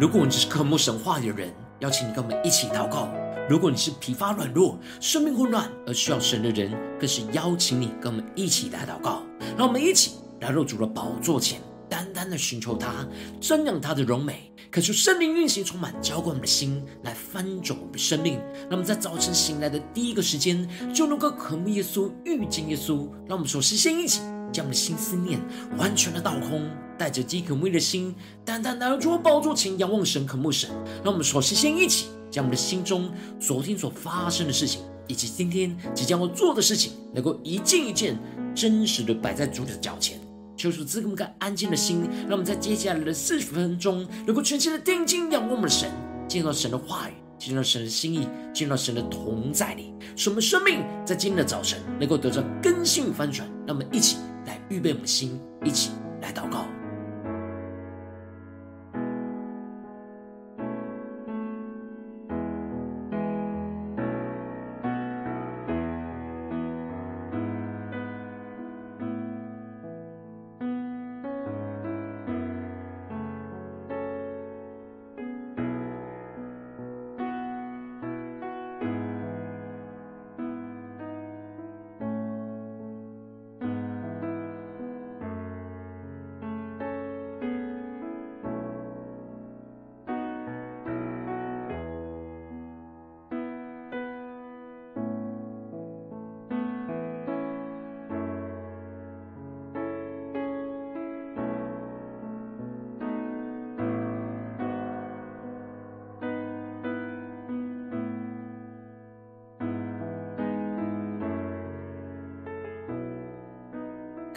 如果你只是渴慕神话的人，邀请你跟我们一起祷告；如果你是疲乏软弱、生命混乱而需要神的人，更是邀请你跟我们一起来祷告。让我们一起来入主的宝座前，单单的寻求他，瞻仰他的荣美，渴求圣灵运行充满，浇灌我们的心，来翻转我们的生命。那么在早晨醒来的第一个时间，就能够渴慕耶稣、遇见耶稣。让我们首先先一起。将我们的心思念完全的倒空，带着饥渴慕义的心，单单来到主宝座前，仰望神、渴慕神。让我们首先先一起将我们的心中昨天所发生的事情，以及今天即将要做的事情，能够一件一件真实的摆在主的脚前。求主赐给我们个安静的心，让我们在接下来的四十分钟，能够全心的定睛仰望我们的神，见到神的话语。进入到神的心意，进入到神的同在里，使我们生命在今天的早晨能够得到更新与翻转。让我们一起来预备我们的心，一起来祷告。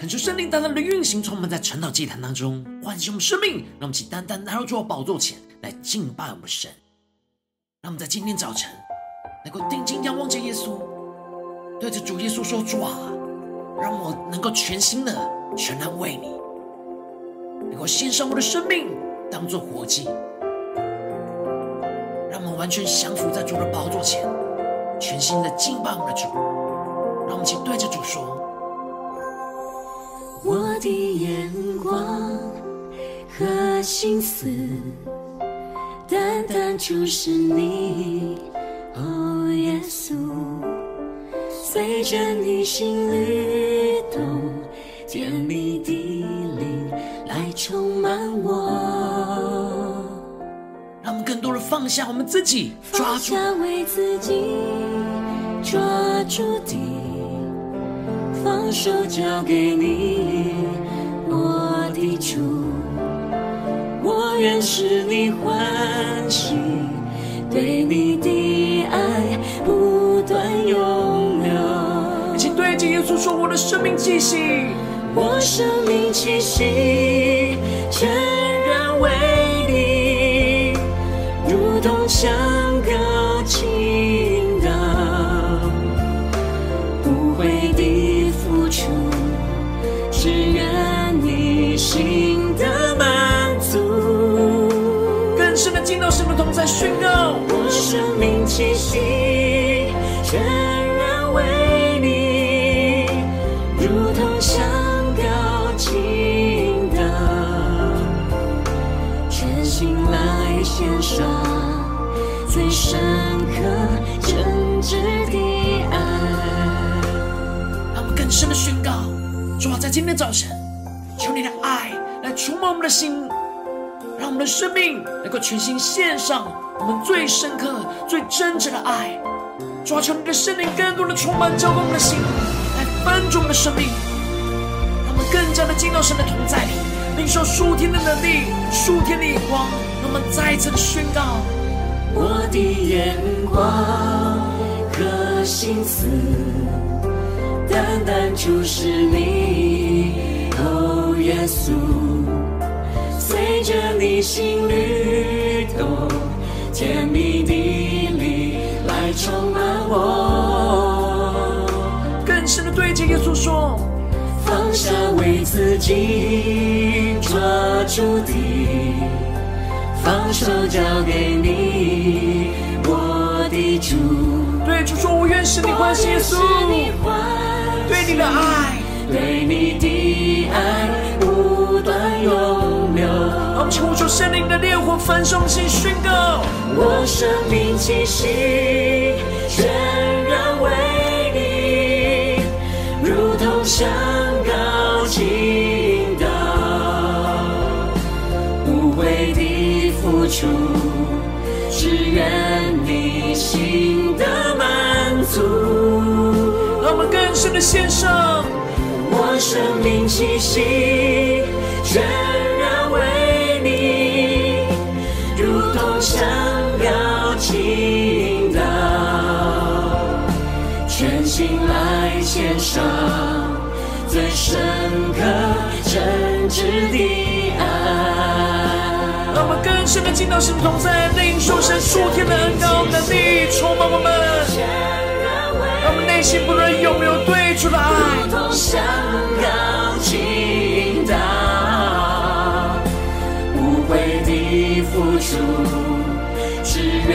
恳求圣灵单单的运行，充满在晨祷祭坛当中，唤醒我们生命，让我们起单单来到主的宝座前来敬拜我们神。让我们在今天早晨能够定睛仰望着耶稣，对着主耶稣说：“主啊，让我能够全心的全然为你，能够献上我的生命当做活祭，让我们完全降服在主的宝座前，全心的敬拜我们的主。让我们请对着主说。”我的眼光和心思，单单注视你，哦，耶稣，随着你心律动，甜蜜的灵来充满我。让我们更多的放下我们自己，抓住，放下为自己抓住的。放手交给你，愿使你欢喜，对你的爱不断永留。请对着耶稣说：“我的生命气息，我生命气息进到神的同在，宣告我生命气息全然为你，如同香膏倾倒，全心来献上最深刻真挚的爱。让我们更深的宣告，主啊，在今天早晨。求你的爱来触摸我们的心，让我们的生命能够全心献上我们最深刻、最真挚的爱。抓住你的圣灵，更多的充满浇灌我们的心，来帮助我们的生命，让我们更加的进到神的同在里，领受属天的能力、属天的眼光。让我们再一次的宣告：我的眼光和心思，单单注视你。哦，耶稣，随着你心律动，甜蜜的灵来充满我。更深的对着耶稣说：放下为自己抓住的，放手交给你，我的主。对主说：我愿使你欢喜，耶稣，对你的爱。对你的爱不断永流。我们求主圣灵的烈火焚烧，心宣告：我生命气息全然为你，如同香膏倾倒，无悔的付出，只愿你心的满足。让我们更深的献上。我生命气息全上最深刻真挚的爱。让我们更深的进到神同在，领受神属天的恩膏能力，充满我们。让我们内心不论有没有对主的爱，如同山高倾倒，无悔的付出，只愿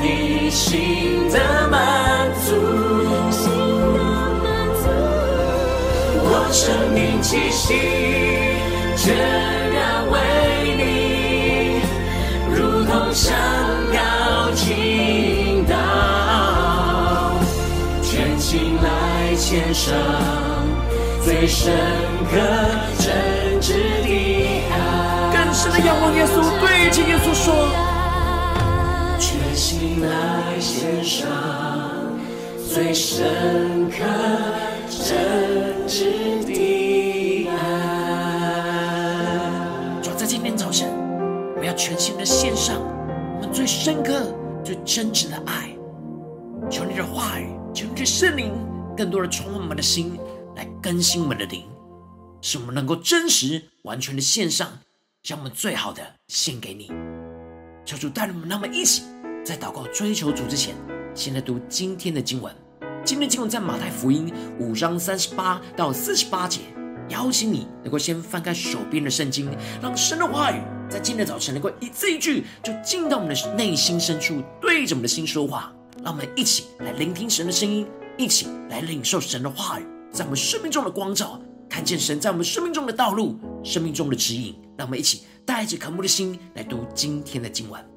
你心的满足。生命气息全然为你，如同香膏倾倒。来献上最深刻真挚的爱，更深的仰望耶稣，对着耶稣说：全心来献上最深刻真挚的爱。主在今天早晨，我要全心的献上我们最深刻、最真挚的爱，求你的话语。求你的圣灵更多的充满我们的心，来更新我们的灵，使我们能够真实、完全的献上，将我们最好的献给你。求主带领我们，让我们一起在祷告、追求主之前，先来读今天的经文。今天经文在马太福音五章三十八到四十八节。邀请你能够先翻开手边的圣经，让神的话语在今天早晨能够一字一句就进到我们的内心深处，对着我们的心说话。让我们一起来聆听神的声音，一起来领受神的话语，在我们生命中的光照，看见神在我们生命中的道路、生命中的指引。让我们一起带着渴慕的心来读今天的经文。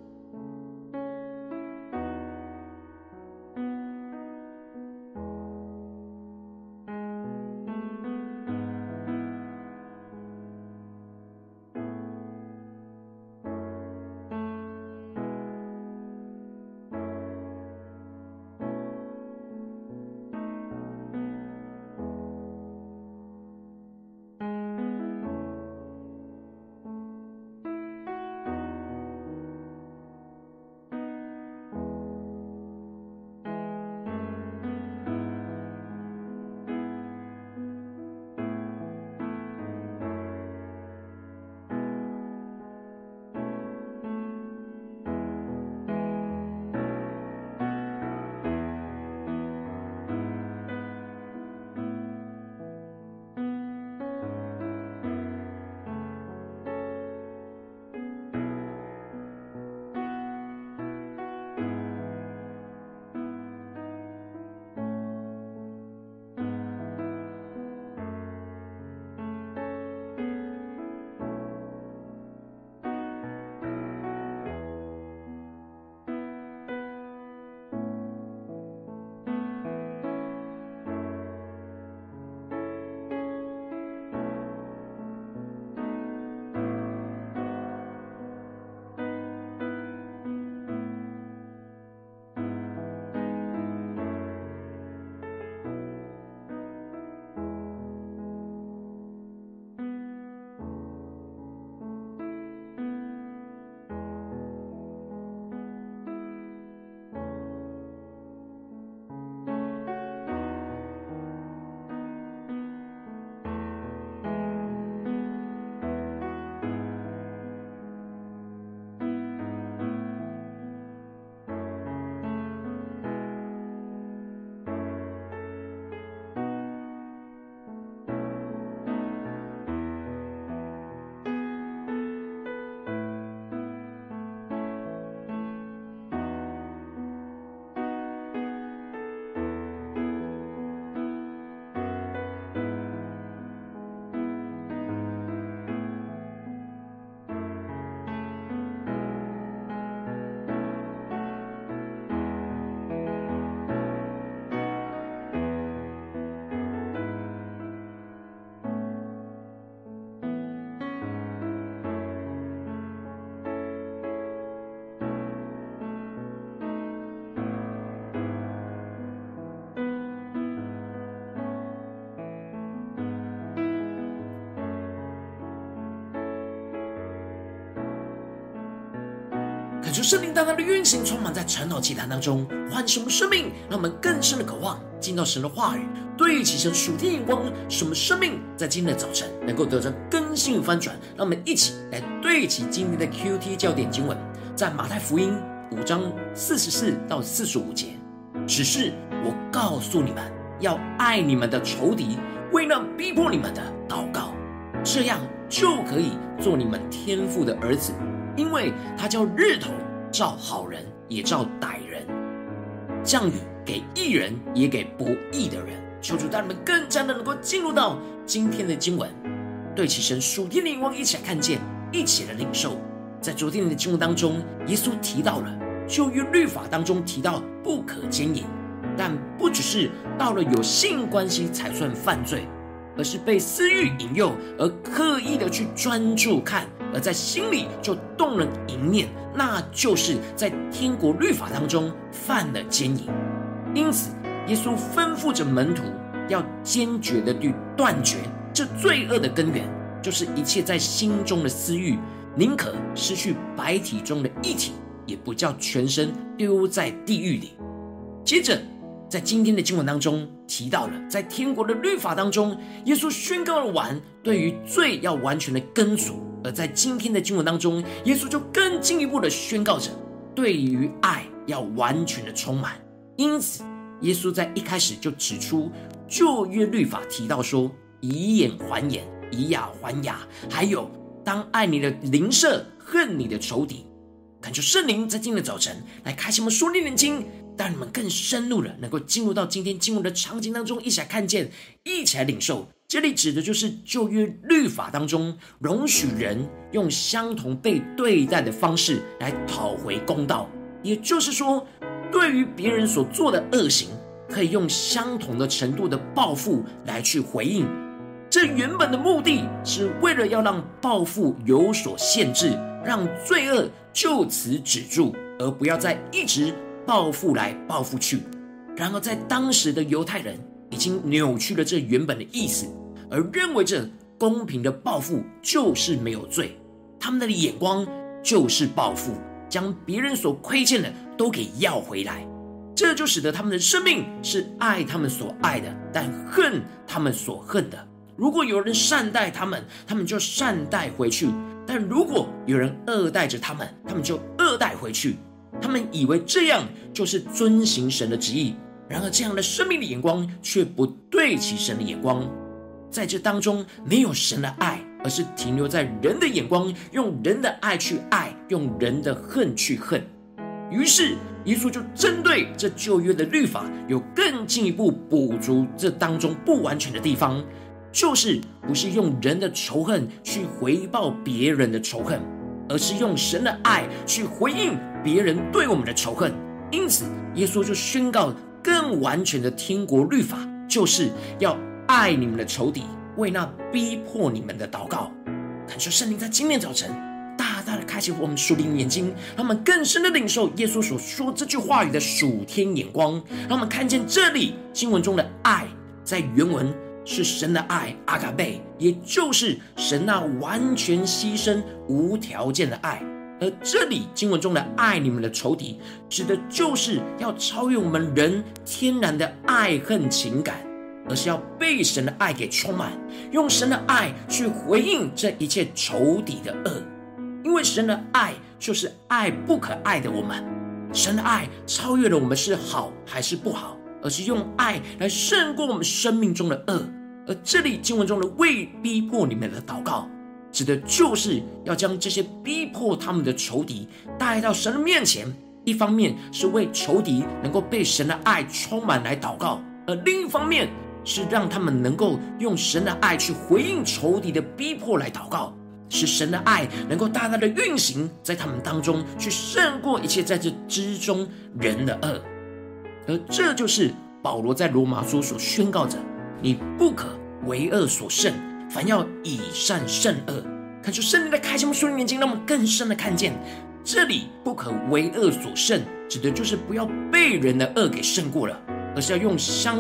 圣灵大大的运行，充满在晨祷祭坛当中，唤醒我们生命，让我们更深的渴望进到神的话语，对齐神属天眼光，使我们生命在今天的早晨能够得着更新与翻转。让我们一起来对齐今天的 QT 焦点经文，在马太福音五章四十四到四十五节。只是我告诉你们，要爱你们的仇敌，为那逼迫你们的祷告，这样就可以做你们天父的儿子。因为他叫日头照好人，也照歹人；降雨给义人，也给不义的人。求主带你们更加的能够进入到今天的经文，对齐神属天的眼光，一起来看见，一起来领受。在昨天的经文当中，耶稣提到了旧约律法当中提到不可奸淫，但不只是到了有性关系才算犯罪，而是被私欲引诱而刻意的去专注看。而在心里就动了淫念，那就是在天国律法当中犯了奸淫。因此，耶稣吩咐着门徒要坚决的去断绝这罪恶的根源，就是一切在心中的私欲，宁可失去百体中的一体，也不叫全身丢在地狱里。接着，在今天的经文当中提到了，在天国的律法当中，耶稣宣告了完对于罪要完全的根除。而在今天的经文当中，耶稣就更进一步的宣告着，对于爱要完全的充满。因此，耶稣在一开始就指出旧约律法提到说，以眼还眼，以牙还牙，还有当爱你的邻舍，恨你的仇敌。恳求圣灵在今天的早晨来开启我们属灵的眼睛，让你们更深入的能够进入到今天经文的场景当中，一起来看见，一起来领受。这里指的就是旧约律法当中容许人用相同被对待的方式来讨回公道，也就是说，对于别人所做的恶行，可以用相同的程度的报复来去回应。这原本的目的是为了要让报复有所限制，让罪恶就此止住，而不要再一直报复来报复去。然而，在当时的犹太人。已经扭曲了这原本的意思，而认为这公平的报复就是没有罪，他们的眼光就是报复，将别人所亏欠的都给要回来，这就使得他们的生命是爱他们所爱的，但恨他们所恨的。如果有人善待他们，他们就善待回去；但如果有人恶待着他们，他们就恶待回去。他们以为这样就是遵行神的旨意。然而，这样的生命的眼光却不对齐神的眼光，在这当中没有神的爱，而是停留在人的眼光，用人的爱去爱，用人的恨去恨。于是，耶稣就针对这旧约的律法，有更进一步补足这当中不完全的地方，就是不是用人的仇恨去回报别人的仇恨，而是用神的爱去回应别人对我们的仇恨。因此，耶稣就宣告。更完全的天国律法，就是要爱你们的仇敌，为那逼迫你们的祷告。恳求圣灵在今天早晨大大的开启我们属灵的眼睛，让我们更深的领受耶稣所说这句话语的属天眼光，让我们看见这里经文中的爱，在原文是神的爱，阿嘎贝，也就是神那完全牺牲、无条件的爱。而这里经文中的爱你们的仇敌，指的就是要超越我们人天然的爱恨情感，而是要被神的爱给充满，用神的爱去回应这一切仇敌的恶。因为神的爱就是爱不可爱的我们，神的爱超越了我们是好还是不好，而是用爱来胜过我们生命中的恶。而这里经文中的为逼迫你们的祷告。指的就是要将这些逼迫他们的仇敌带到神的面前，一方面是为仇敌能够被神的爱充满来祷告，而另一方面是让他们能够用神的爱去回应仇敌的逼迫来祷告，使神的爱能够大大的运行在他们当中，去胜过一切在这之中人的恶。而这就是保罗在罗马书所宣告着：你不可为恶所胜。凡要以善胜恶，看出圣灵的开启我们属灵眼睛，让我们更深的看见，这里不可为恶所胜，指的就是不要被人的恶给胜过了，而是要用相，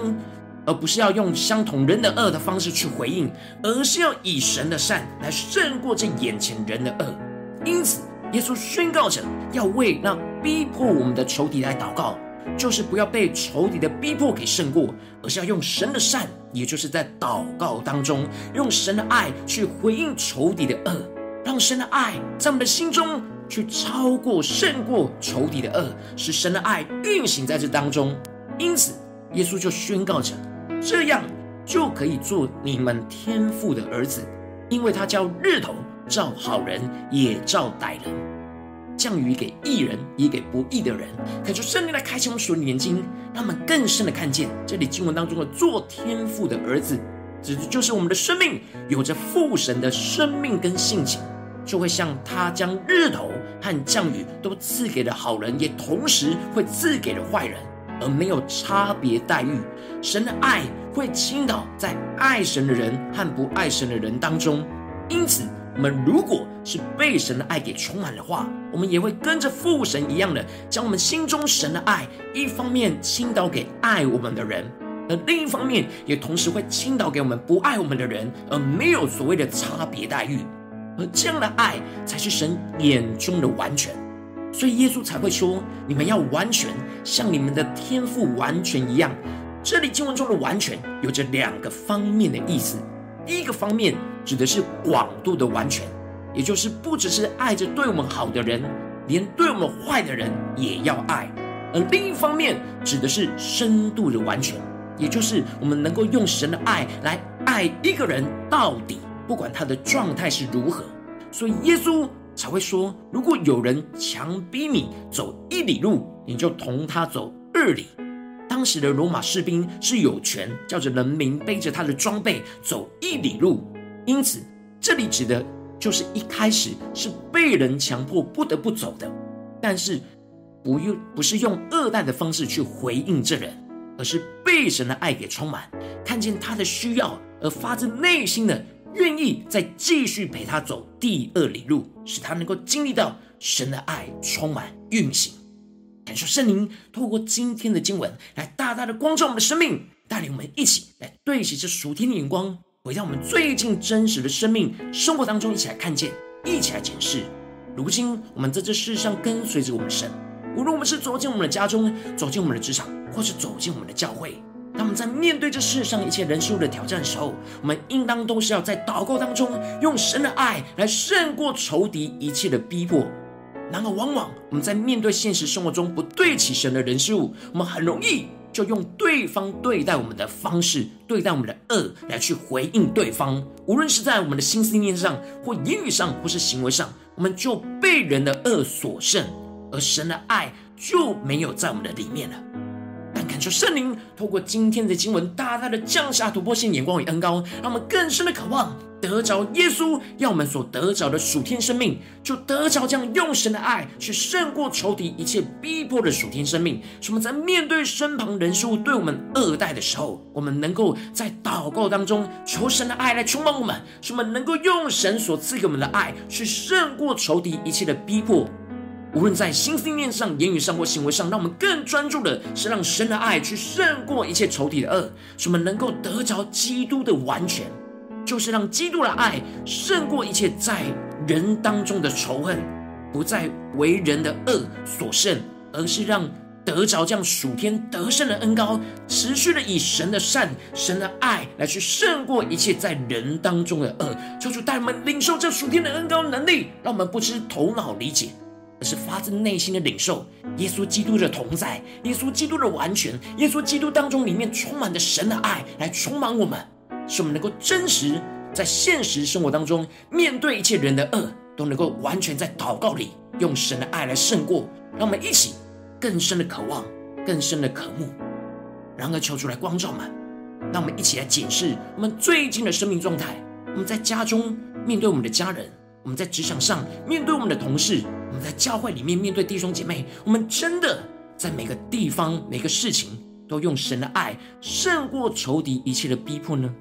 而不是要用相同人的恶的方式去回应，而是要以神的善来胜过这眼前人的恶。因此，耶稣宣告着要为那逼迫我们的仇敌来祷告，就是不要被仇敌的逼迫给胜过，而是要用神的善，也就是在祷告当中，用神的爱去回应仇敌的恶，让神的爱在我们的心中去超过、胜过仇敌的恶，使神的爱运行在这当中。因此，耶稣就宣告着，这样就可以做你们天父的儿子，因为他叫日头。照好人也照歹人，降雨给义人也给不义的人。恳求圣灵来开启我们属灵眼睛，让我们更深的看见这里经文当中的做天父的儿子，指的就是我们的生命有着父神的生命跟性情，就会像他将日头和降雨都赐给了好人，也同时会赐给了坏人，而没有差别待遇。神的爱会倾倒在爱神的人和不爱神的人当中，因此。我们如果是被神的爱给充满的话，我们也会跟着父神一样的，将我们心中神的爱，一方面倾倒给爱我们的人，而另一方面也同时会倾倒给我们不爱我们的人，而没有所谓的差别待遇。而这样的爱才是神眼中的完全，所以耶稣才会说：你们要完全，像你们的天赋完全一样。这里经文中的完全有着两个方面的意思。第一个方面指的是广度的完全，也就是不只是爱着对我们好的人，连对我们坏的人也要爱；而另一方面指的是深度的完全，也就是我们能够用神的爱来爱一个人到底，不管他的状态是如何。所以耶稣才会说：如果有人强逼你走一里路，你就同他走二里。当时的罗马士兵是有权叫着人民背着他的装备走一里路，因此这里指的就是一开始是被人强迫不得不走的，但是不用不是用恶待的方式去回应这人，而是被神的爱给充满，看见他的需要而发自内心的愿意再继续陪他走第二里路，使他能够经历到神的爱充满运行。感受圣灵透过今天的经文来大大的光照我们的生命，带领我们一起来对齐这属天的眼光，回到我们最近真实的生命生活当中，一起来看见，一起来检视。如今我们在这世上跟随着我们神，无论我们是走进我们的家中，走进我们的职场，或是走进我们的教会，当我们在面对这世上一切人事物的挑战的时候，我们应当都是要在祷告当中，用神的爱来胜过仇敌一切的逼迫。然而，往往我们在面对现实生活中不对齐神的人事物，我们很容易就用对方对待我们的方式，对待我们的恶来去回应对方。无论是在我们的心思念上，或言语上，或是行为上，我们就被人的恶所胜，而神的爱就没有在我们的里面了。求圣灵透过今天的经文，大大的降下突破性眼光与恩膏，让我们更深的渴望。得着耶稣要我们所得着的属天生命，就得着这样用神的爱去胜过仇敌一切逼迫的属天生命。使我们在面对身旁人事物对我们恶待的时候，我们能够在祷告当中求神的爱来充满我们，使我们能够用神所赐给我们的爱去胜过仇敌一切的逼迫。无论在心思念上、言语上或行为上，让我们更专注的是让神的爱去胜过一切仇敌的恶，使我们能够得着基督的完全。就是让基督的爱胜过一切在人当中的仇恨，不再为人的恶所胜，而是让得着这样属天得胜的恩膏，持续的以神的善、神的爱来去胜过一切在人当中的恶。求主带我们领受这属天的恩膏能力，让我们不知头脑理解，而是发自内心的领受耶稣基督的同在，耶稣基督的完全，耶稣基督当中里面充满着神的爱来充满我们。使我们能够真实在现实生活当中面对一切人的恶，都能够完全在祷告里用神的爱来胜过。让我们一起更深的渴望，更深的渴慕。然而，求主来光照们，让我们一起来检视我们最近的生命状态。我们在家中面对我们的家人，我们在职场上面对我们的同事，我们在教会里面面对弟兄姐妹，我们真的在每个地方每个事情都用神的爱胜过仇敌一切的逼迫呢？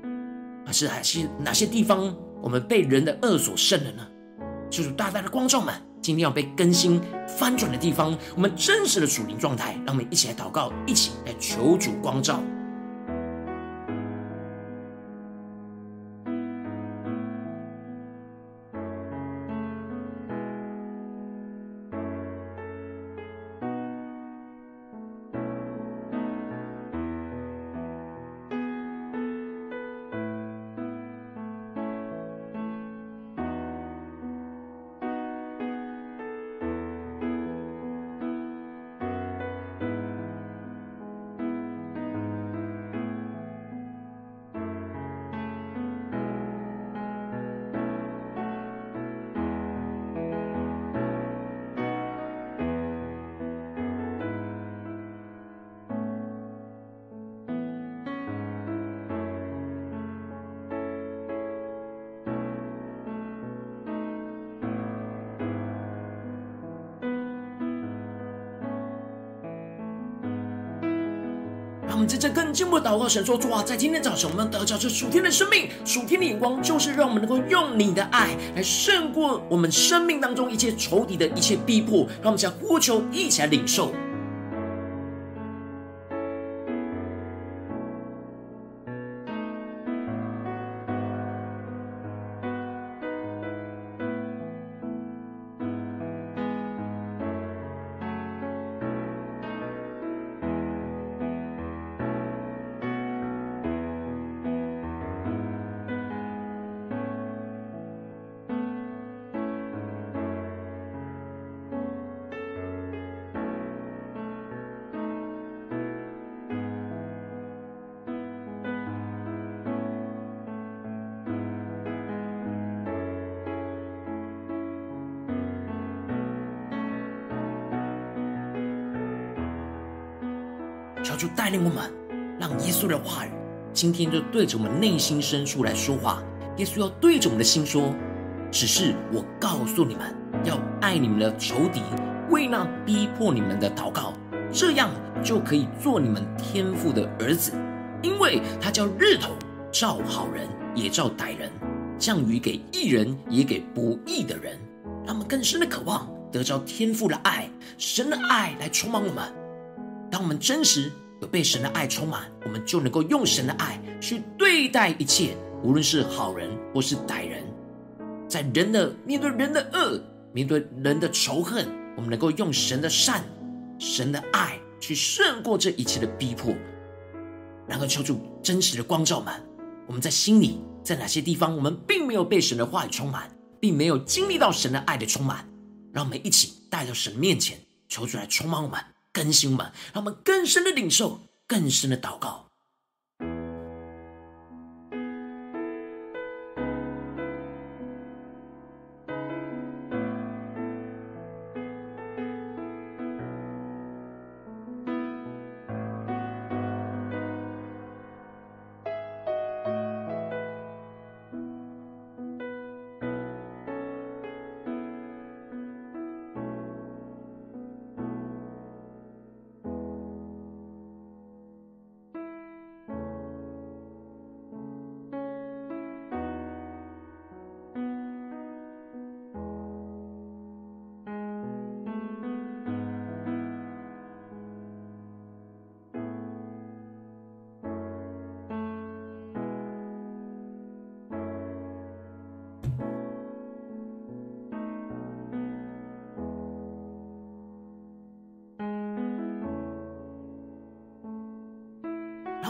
还是还是哪些地方我们被人的恶所胜了呢？就是大大的光照们，今天要被更新翻转的地方，我们真实的属灵状态，让我们一起来祷告，一起来求主光照。我们在这更进一步祷告，神说：主啊，在今天早晨，我们得着这属天的生命、属天的眼光，就是让我们能够用你的爱来胜过我们生命当中一切仇敌的一切逼迫。让我们将呼求一起来领受。今天就对着我们内心深处来说话。耶稣要对着我们的心说：“只是我告诉你们，要爱你们的仇敌，为那逼迫你们的祷告，这样就可以做你们天父的儿子。因为他叫日头照好人也照歹人，降雨给义人也给不义的人。让我们更深的渴望得着天父的爱，神的爱来充满我们。”当我们真实有被神的爱充满，我们就能够用神的爱去对待一切，无论是好人或是歹人。在人的面对人的恶，面对人的仇恨，我们能够用神的善、神的爱去胜过这一切的逼迫。然后求主真实的光照们，我们在心里，在哪些地方我们并没有被神的话语充满，并没有经历到神的爱的充满，让我们一起带到神面前，求主来充满我们。更新们，让我们更深的领受，更深的祷告。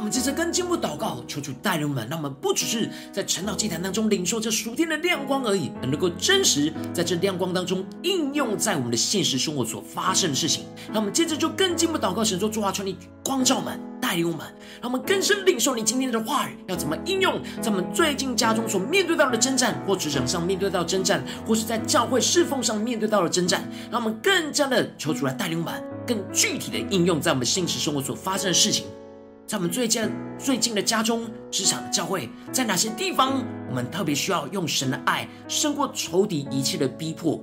们接着更进一步祷告，求主带领我们，让我们不只是在晨祷祭坛当中领受这属天的亮光而已，能够真实在这亮光当中应用在我们的现实生活所发生的事情。让我们接着就更进一步祷告，神说：主啊，求你光照我们，带领我们，让我们更深领受你今天的话语，要怎么应用在我们最近家中所面对到的征战，或职场上面对到征战，或是在教会侍奉上面对到的征战。让我们更加的求主来带领我们，更具体的应用在我们现实生活所发生的事情。在我们最近最近的家中、职场的教会，在哪些地方，我们特别需要用神的爱胜过仇敌一切的逼迫？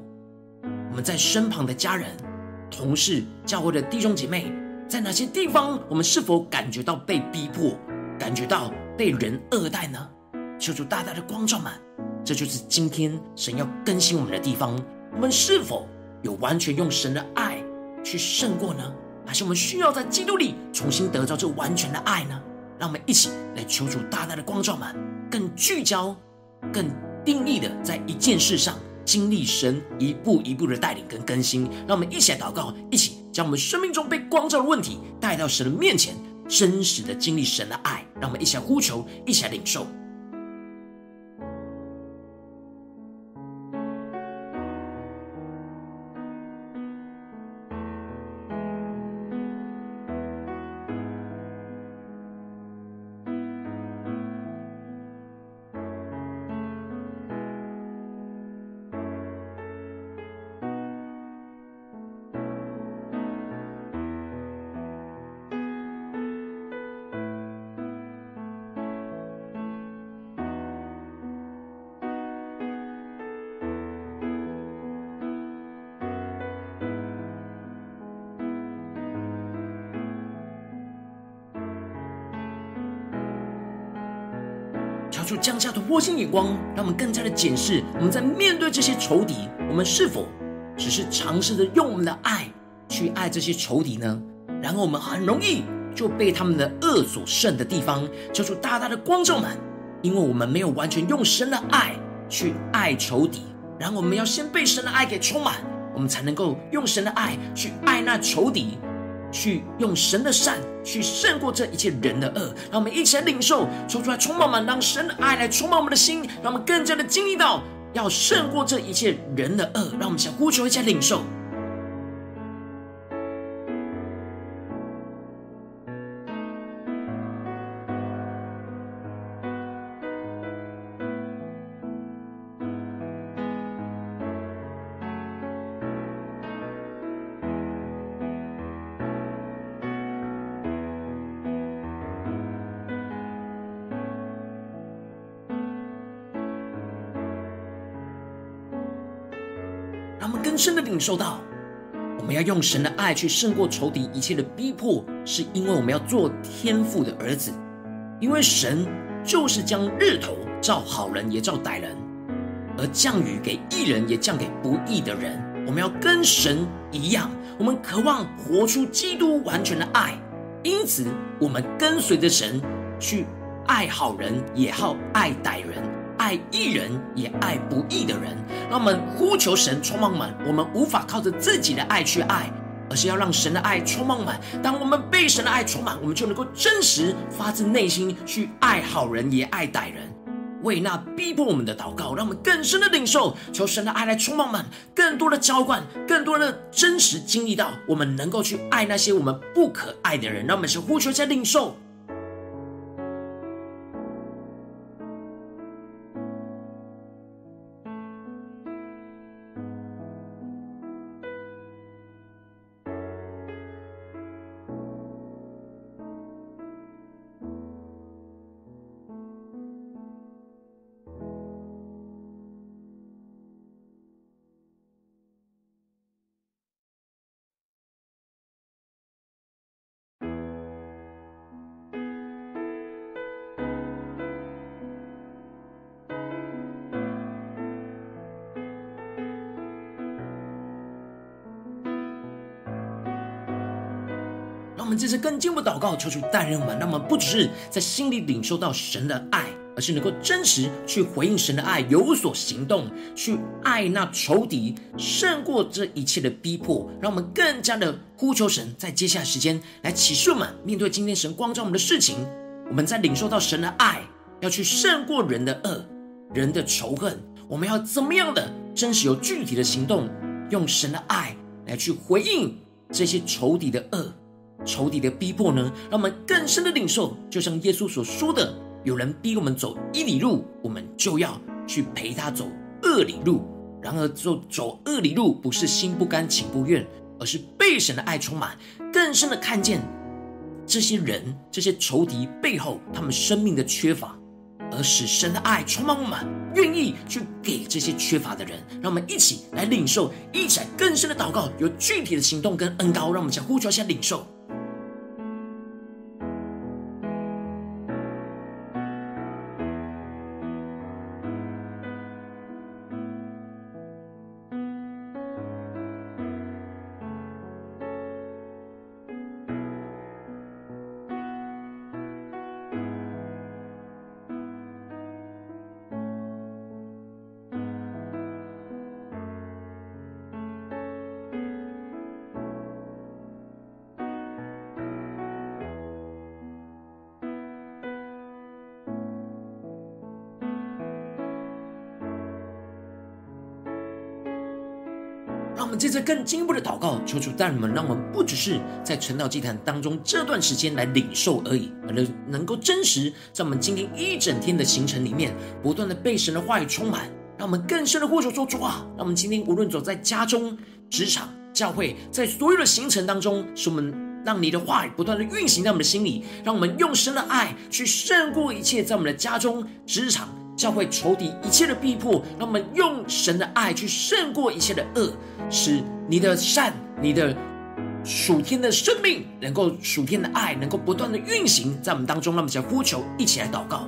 我们在身旁的家人、同事、教会的弟兄姐妹，在哪些地方，我们是否感觉到被逼迫，感觉到被人恶待呢？求主大大的光照们，这就是今天神要更新我们的地方。我们是否有完全用神的爱去胜过呢？还是我们需要在基督里重新得到这完全的爱呢？让我们一起来求主大大的光照们，更聚焦、更定义的在一件事上经历神一步一步的带领跟更新。让我们一起来祷告，一起将我们生命中被光照的问题带到神的面前，真实的经历神的爱。让我们一起来呼求，一起来领受。降下突破性眼光，让我们更加的检视我们在面对这些仇敌，我们是否只是尝试着用我们的爱去爱这些仇敌呢？然后我们很容易就被他们的恶所胜的地方，求主大大的光照们，因为我们没有完全用神的爱去爱仇敌，然后我们要先被神的爱给充满，我们才能够用神的爱去爱那仇敌。去用神的善去胜过这一切人的恶，让我们一起来领受，说出来充满满，让神的爱来充满我们的心，让我们更加的经历到要胜过这一切人的恶，让我们想呼求一下领受。领受到，我们要用神的爱去胜过仇敌一切的逼迫，是因为我们要做天父的儿子。因为神就是将日头照好人也照歹人，而降雨给义人也降给不义的人。我们要跟神一样，我们渴望活出基督完全的爱，因此我们跟随着神去爱好人，也好爱歹人。爱义人也爱不义的人，让我们呼求神充满满。我们无法靠着自己的爱去爱，而是要让神的爱充满满。当我们被神的爱充满，我们就能够真实发自内心去爱好人，也爱歹人。为那逼迫我们的祷告，让我们更深的领受，求神的爱来充满满，更多的浇灌，更多的真实经历到，我们能够去爱那些我们不可爱的人。让我们先呼求一下领受。这次更进一步祷告，求主带领我们，让我们不只是在心里领受到神的爱，而是能够真实去回应神的爱，有所行动，去爱那仇敌，胜过这一切的逼迫。让我们更加的呼求神，在接下来时间来启示我们，面对今天神光照我们的事情，我们在领受到神的爱，要去胜过人的恶、人的仇恨，我们要怎么样的真实有具体的行动，用神的爱来去回应这些仇敌的恶。仇敌的逼迫呢，让我们更深的领受，就像耶稣所说的：“有人逼我们走一里路，我们就要去陪他走二里路。”然而，走走二里路，不是心不甘情不愿，而是被神的爱充满，更深的看见这些人、这些仇敌背后他们生命的缺乏，而使神的爱充满我们，愿意去给这些缺乏的人。让我们一起来领受，一起来更深的祷告，有具体的行动跟恩膏，让我们想呼求一下领受。们接着更进一步的祷告，求主带领我们，让我们不只是在晨祷祭坛当中这段时间来领受而已，而能能够真实在我们今天一整天的行程里面，不断的被神的话语充满，让我们更深的呼求说主啊，让我们今天无论走在家中、职场、教会，在所有的行程当中，使我们让你的话语不断的运行在我们的心里，让我们用神的爱去胜过一切，在我们的家中、职场、教会仇敌一切的逼迫，让我们用神的爱去胜过一切的恶。使你的善、你的属天的生命，能够属天的爱，能够不断的运行在我们当中。让我们一起呼求，一起来祷告。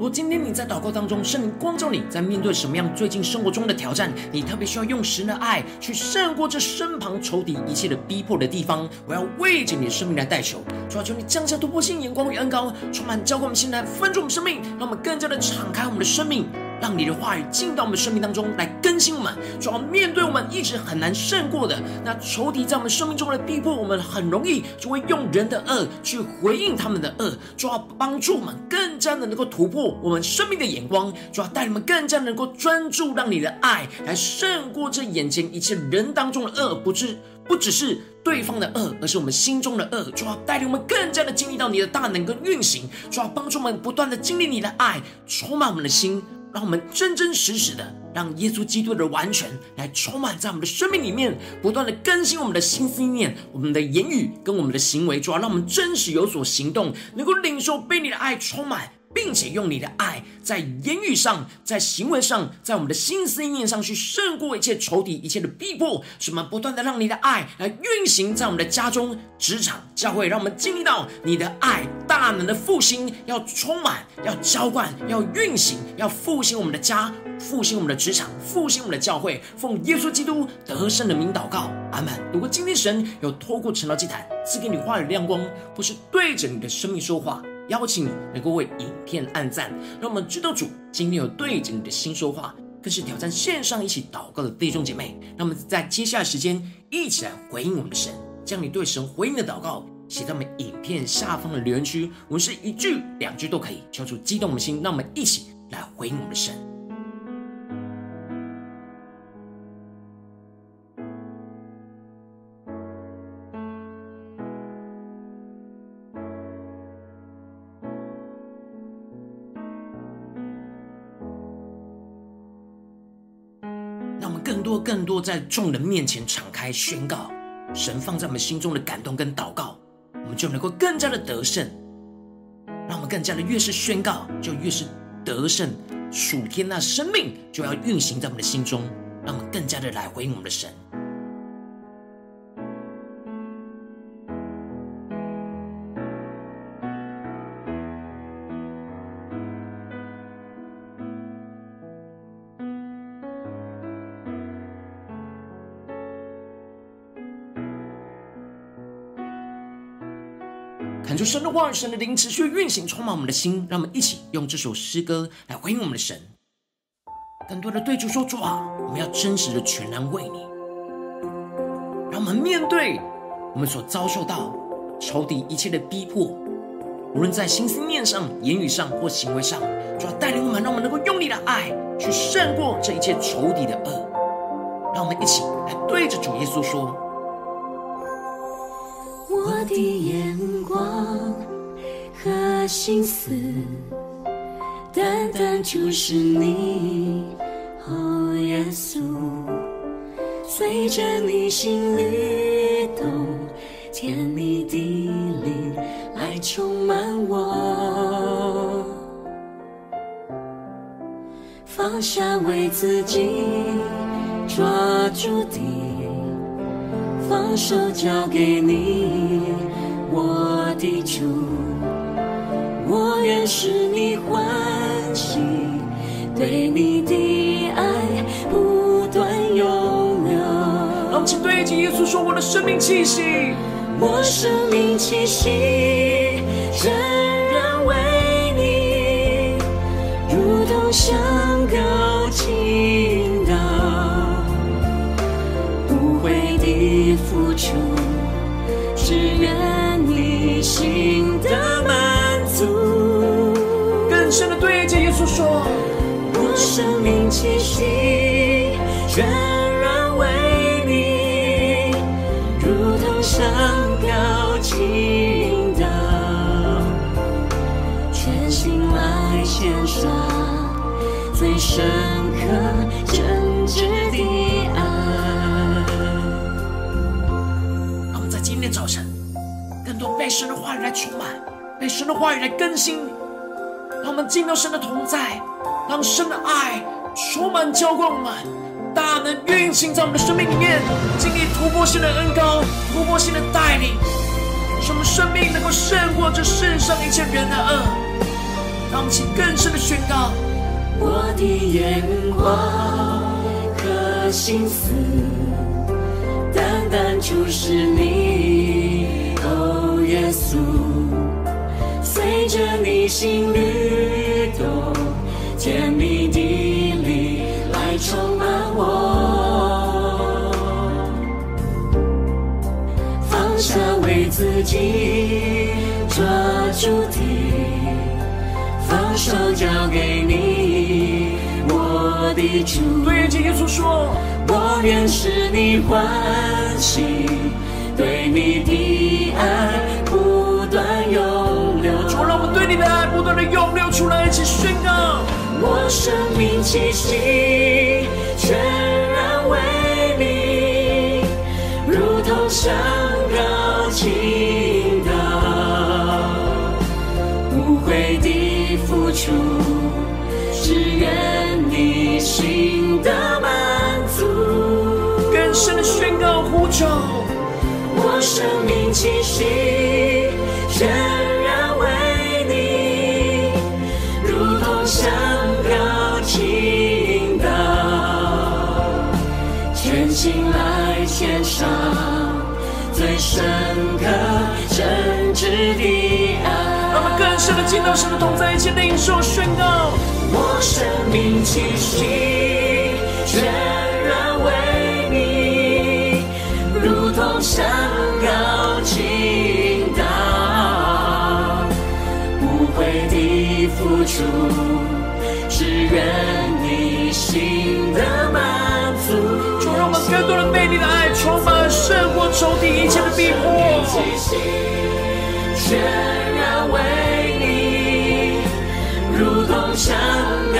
如今天你在祷告当中，圣灵光照你在面对什么样最近生活中的挑战，你特别需要用神的爱去胜过这身旁仇敌一切的逼迫的地方，我要为着你的生命来代求，主要求你降下突破性眼光与恩高，充满交给我们心来分足我们生命，让我们更加的敞开我们的生命。让你的话语进到我们生命当中来更新我们，主要面对我们一直很难胜过的那仇敌在我们生命中的逼迫，我们很容易就会用人的恶去回应他们的恶，主要帮助我们更加的能够突破我们生命的眼光，主要带你们更加能够专注，让你的爱来胜过这眼前一切人当中的恶，不是不只是对方的恶，而是我们心中的恶，主要带领我们更加的经历到你的大能跟运行，主要帮助我们不断的经历你的爱，充满我们的心。让我们真真实实的让耶稣基督的完全来充满在我们的生命里面，不断的更新我们的新思念、我们的言语跟我们的行为，主要让我们真实有所行动，能够领受被你的爱充满。并且用你的爱，在言语上，在行为上，在我们的心思意念上去胜过一切仇敌、一切的逼迫，使我们不断的让你的爱来运行在我们的家中、职场、教会，让我们经历到你的爱大能的复兴，要充满，要浇灌，要运行，要复兴我们的家，复兴我们的职场，复兴我们的教会。奉耶稣基督得胜的名祷告，阿门。如果今天神有透过晨祷祭坛赐给你话语亮光，或是对着你的生命说话。邀请你能够为影片按赞，让我们知道主今天有对着你的心说话，更是挑战线上一起祷告的弟兄姐妹。那么在接下来时间一起来回应我们的神，将你对神回应的祷告写在我们影片下方的留言区，我们是一句两句都可以，敲出激动的心，让我们一起来回应我们的神。更多、在众人面前敞开宣告，神放在我们心中的感动跟祷告，我们就能够更加的得胜。让我们更加的越是宣告，就越是得胜。属天那生命就要运行在我们的心中，让我们更加的来回应我们的神。神的话语、神的灵持续运行，充满我们的心。让我们一起用这首诗歌来回应我们的神。更多的对主说：“主啊，我们要真实的全然为你。”让我们面对我们所遭受到仇敌一切的逼迫，无论在心思念上、言语上或行为上，主要带领我们，让我们能够用你的爱去胜过这一切仇敌的恶。让我们一起来对着主耶稣说。我的眼光和心思，单单就是你，哦，耶稣，随着你心律动，甜蜜的灵来充满我，放下为自己抓住的。放手交给你，我的主，我愿使你欢喜对你的爱不断涌流。让我们请对着耶稣说：“我的生命气息，我生命气息，全然为你，如同香只愿你心的满足。”更深的对着耶稣说：“我生命气息，话语来充满，被神的话语来更新。让我们进到神的同在，让神的爱充满浇灌我们，大能运行在我们的生命里面，经历突破性的恩膏，突破性的带领，使我们生命能够胜过这世上一切人的恶。让我们请更深的宣告：我的眼光和心思，单单就是你，耶稣。随着你心律动，甜蜜的灵来充满我，放下为自己抓住的，放手交给你，我的主。对着耶稣说：我愿使你欢喜，对你的爱的爱不断的涌流出来，一起宣告。我生命气息，全然为你，如同香膏倾倒，无悔的付出，只愿你心的满足。更深的宣告呼求，我生命气息，全上最深刻真挚的爱。让我们更深的进到神的同在，一起领受宣告。我生命气息，全然为你，如同山高倾倒，无悔的付出，只愿你心的满。更多人被你的爱充满，胜过仇敌一切的逼迫。全然为你，如同香膏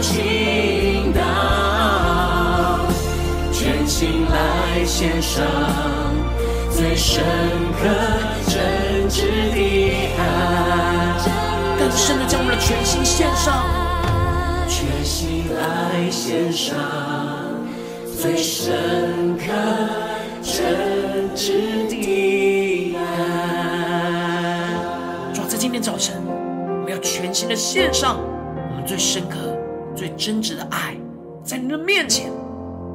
倾倒，全心来献上最深刻真挚的爱。更深的将我们的全心献上，全心来献上最深刻真挚的爱。主，在今天早晨，我们要全新的献上我们最深刻、最真挚的爱，在你的面前，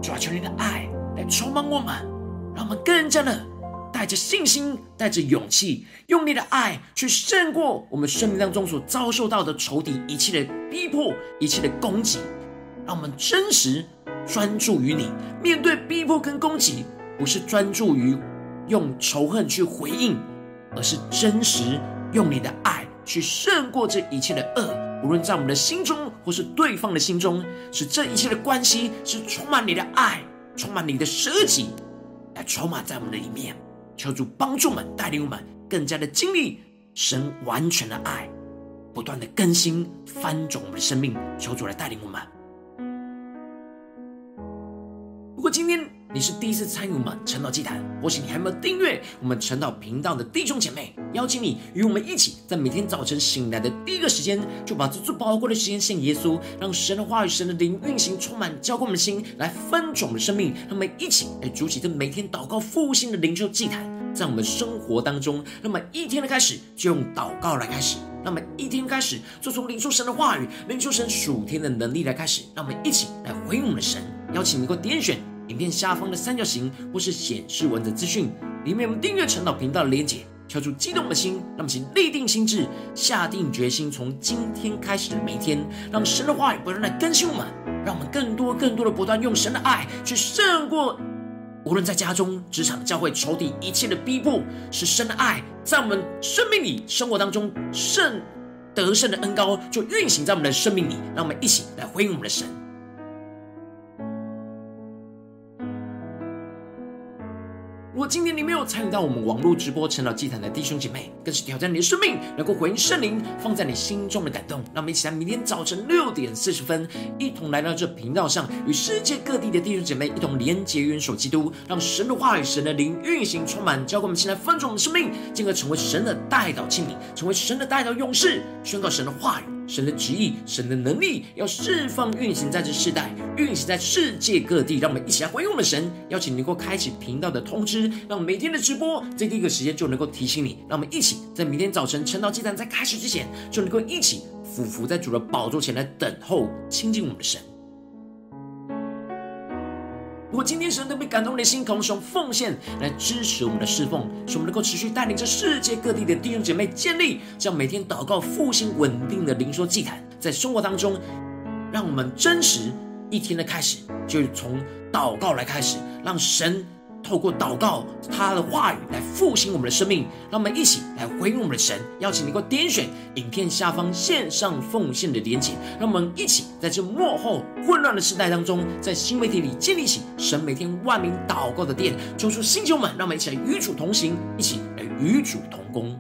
主啊，求你的爱来充满我们，让我们更加的带着信心、带着勇气，用你的爱去胜过我们生命当中所遭受到的仇敌一切的逼迫、一切的攻击。让我们真实专注于你，面对逼迫跟攻击，不是专注于用仇恨去回应，而是真实用你的爱去胜过这一切的恶。无论在我们的心中，或是对方的心中，使这一切的关系是充满你的爱，充满你的舍己，来充满在我们的里面。求主帮助我们，带领我们更加的经历神完全的爱，不断的更新翻转我们的生命。求主来带领我们。如果今天你是第一次参与我们晨祷祭坛，或是你还没有订阅我们晨祷频道的弟兄姐妹，邀请你与我们一起，在每天早晨醒来的第一个时间，就把这最宝贵的时间献耶稣，让神的话语、神的灵运行，充满浇灌我们的心，来翻转我们生命。让我们一起来筑起这每天祷告复兴的灵修祭坛，在我们生活当中，那么一天的开始就用祷告来开始。那么一天开始就从领受神的话语、领受神属天的能力来开始。让我们一起来回应我们的神。邀请你能够点选影片下方的三角形，或是显示文字资讯里面我们订阅晨祷频道的连结。敲出激动的心，让我们请立定心智，下定决心，从今天开始的每一天，让神的话语不断来更新我们，让我们更多、更多的不断用神的爱去胜过，无论在家中、职场、教会、仇敌一切的逼迫，使神的爱在我们生命里、生活当中胜得胜的恩膏就运行在我们的生命里，让我们一起来回应我们的神。今天你没有参与到我们网络直播晨祷祭坛的弟兄姐妹，更是挑战你的生命，能够回应圣灵放在你心中的感动。让我们一起来，明天早晨六点四十分，一同来到这频道上，与世界各地的弟兄姐妹一同连结、元首基督，让神的话语、神的灵运行充满，教给我们，现在分盛的生命，进而成为神的代祷器皿，成为神的代祷勇士，宣告神的话语。神的旨意，神的能力，要释放运行在这世代，运行在世界各地。让我们一起来回应我们的神，邀请你能够开启频道的通知，让每天的直播在第一个时间就能够提醒你。让我们一起在明天早晨晨祷祭坛在开始之前，就能够一起俯伏在主的宝座前来等候亲近我们的神。如果今天神都被感动的心，同时奉献来支持我们的侍奉，使我们能够持续带领着世界各地的弟兄姐妹建立这样每天祷告复兴稳定的灵说祭坛，在生活当中，让我们真实一天的开始，就从祷告来开始，让神。透过祷告，他的话语来复兴我们的生命，让我们一起来回应我们的神。邀请你给我点选影片下方线上奉献的连结，让我们一起在这幕后混乱的时代当中，在新媒体里建立起神每天万名祷告的殿，抽出星球们，让我们一起来与主同行，一起来与主同工。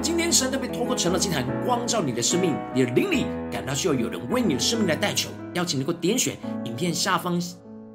今天神特别透过晨祷祭坛光照你的生命，你的灵里感到需要有人为你的生命来代求，邀请你能够点选影片下方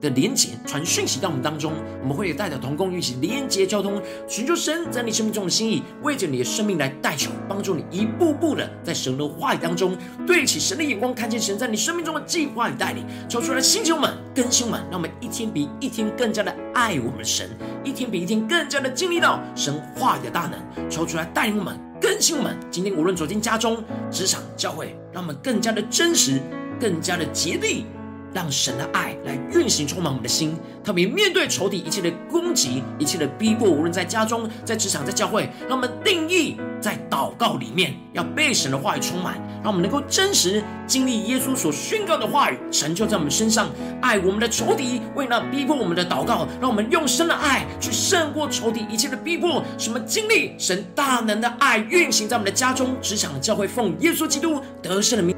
的连结，传讯息到我们当中，我们会带着同工一起连结交通，寻求神在你生命中的心意，为着你的生命来代求，帮助你一步步的在神的话语当中对齐神的眼光，看见神在你生命中的计划与带领，求出来星球们、更新们，让我们一天比一天更加的爱我们的神，一天比一天更加的经历到神话语的大能，求出来带领我们。更新我们，今天无论走进家中、职场、教会，让我们更加的真实，更加的竭力，让神的爱来运行充满我们的心。特别面对仇敌一切的攻击、一切的逼迫，无论在家中、在职场、在教会，让我们定义在祷告里面要被神的话语充满，让我们能够真实经历耶稣所宣告的话语成就在我们身上，爱我们的仇敌，为那逼迫我们的祷告，让我们用神的爱去胜过仇敌一切的逼迫，什么经历神大能的爱运行在我们的家中、职场、教会，奉耶稣基督得胜的名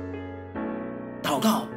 祷告。